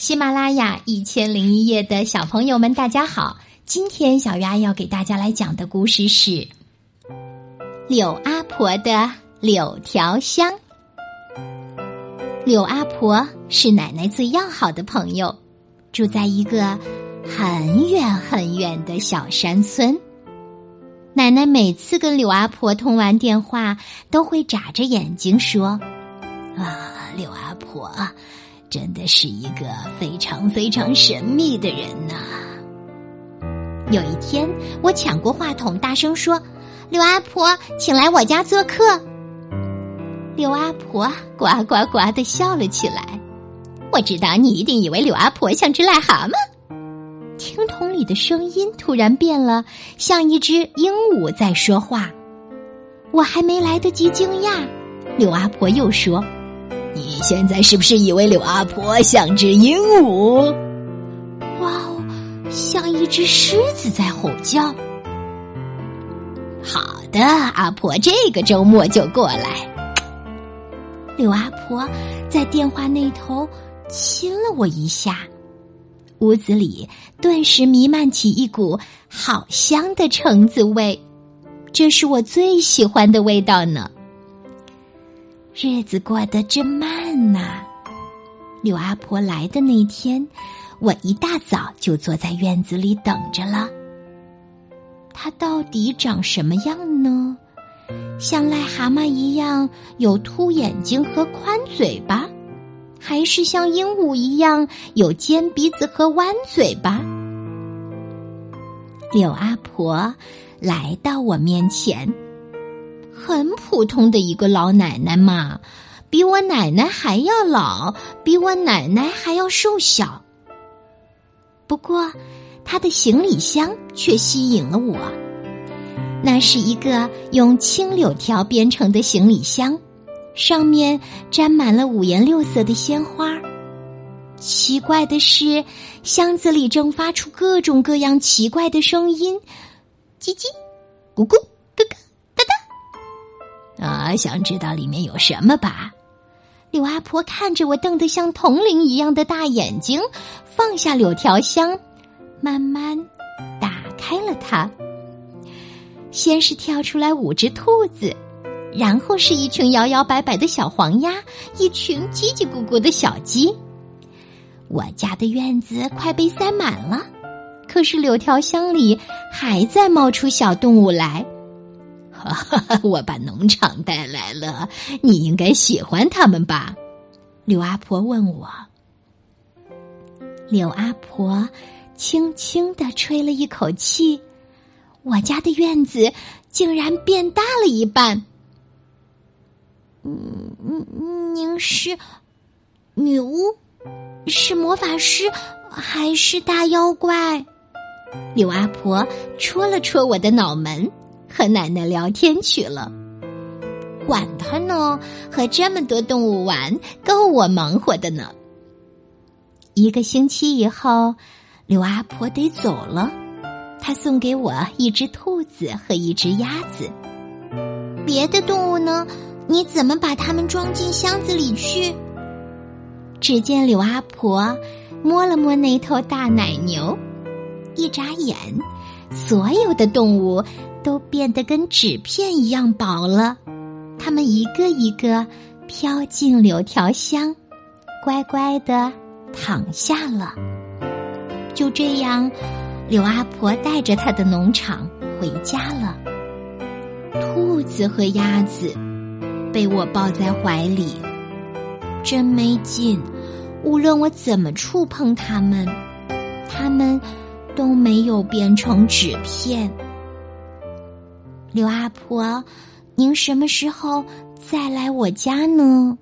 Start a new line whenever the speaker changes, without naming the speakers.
喜马拉雅一千零一夜的小朋友们，大家好！今天小鱼阿要给大家来讲的故事是柳阿婆的柳条香。柳阿婆是奶奶最要好的朋友，住在一个很远很远的小山村。奶奶每次跟柳阿婆通完电话，都会眨着眼睛说：“啊，柳阿婆。”真的是一个非常非常神秘的人呐！有一天，我抢过话筒，大声说：“柳阿婆，请来我家做客。”柳阿婆呱呱呱的笑了起来。我知道你一定以为柳阿婆像只癞蛤蟆。听筒里的声音突然变了，像一只鹦鹉在说话。我还没来得及惊讶，柳阿婆又说。你现在是不是以为柳阿婆像只鹦鹉？哇哦，像一只狮子在吼叫。好的，阿婆，这个周末就过来。柳阿婆在电话那头亲了我一下，屋子里顿时弥漫起一股好香的橙子味，这是我最喜欢的味道呢。日子过得真慢呐！柳阿婆来的那天，我一大早就坐在院子里等着了。她到底长什么样呢？像癞蛤蟆一样有凸眼睛和宽嘴巴，还是像鹦鹉一样有尖鼻子和弯嘴巴？柳阿婆来到我面前。很普通的一个老奶奶嘛，比我奶奶还要老，比我奶奶还要瘦小。不过，她的行李箱却吸引了我。那是一个用青柳条编成的行李箱，上面沾满了五颜六色的鲜花。奇怪的是，箱子里正发出各种各样奇怪的声音：叽叽，咕咕。啊，想知道里面有什么吧？柳阿婆看着我瞪得像铜铃一样的大眼睛，放下柳条香，慢慢打开了它。先是跳出来五只兔子，然后是一群摇摇摆摆的小黄鸭，一群叽叽咕咕的小鸡。我家的院子快被塞满了，可是柳条箱里还在冒出小动物来。我把农场带来了，你应该喜欢他们吧？柳阿婆问我。柳阿婆轻轻的吹了一口气，我家的院子竟然变大了一半。嗯嗯，您是女巫，是魔法师，还是大妖怪？柳阿婆戳了戳我的脑门。和奶奶聊天去了，管他呢，和这么多动物玩，够我忙活的呢。一个星期以后，刘阿婆得走了，她送给我一只兔子和一只鸭子。别的动物呢？你怎么把它们装进箱子里去？只见柳阿婆摸了摸那头大奶牛，一眨眼，所有的动物。都变得跟纸片一样薄了，它们一个一个飘进柳条箱，乖乖的躺下了。就这样，柳阿婆带着她的农场回家了。兔子和鸭子被我抱在怀里，真没劲。无论我怎么触碰它们，它们都没有变成纸片。刘阿婆，您什么时候再来我家呢？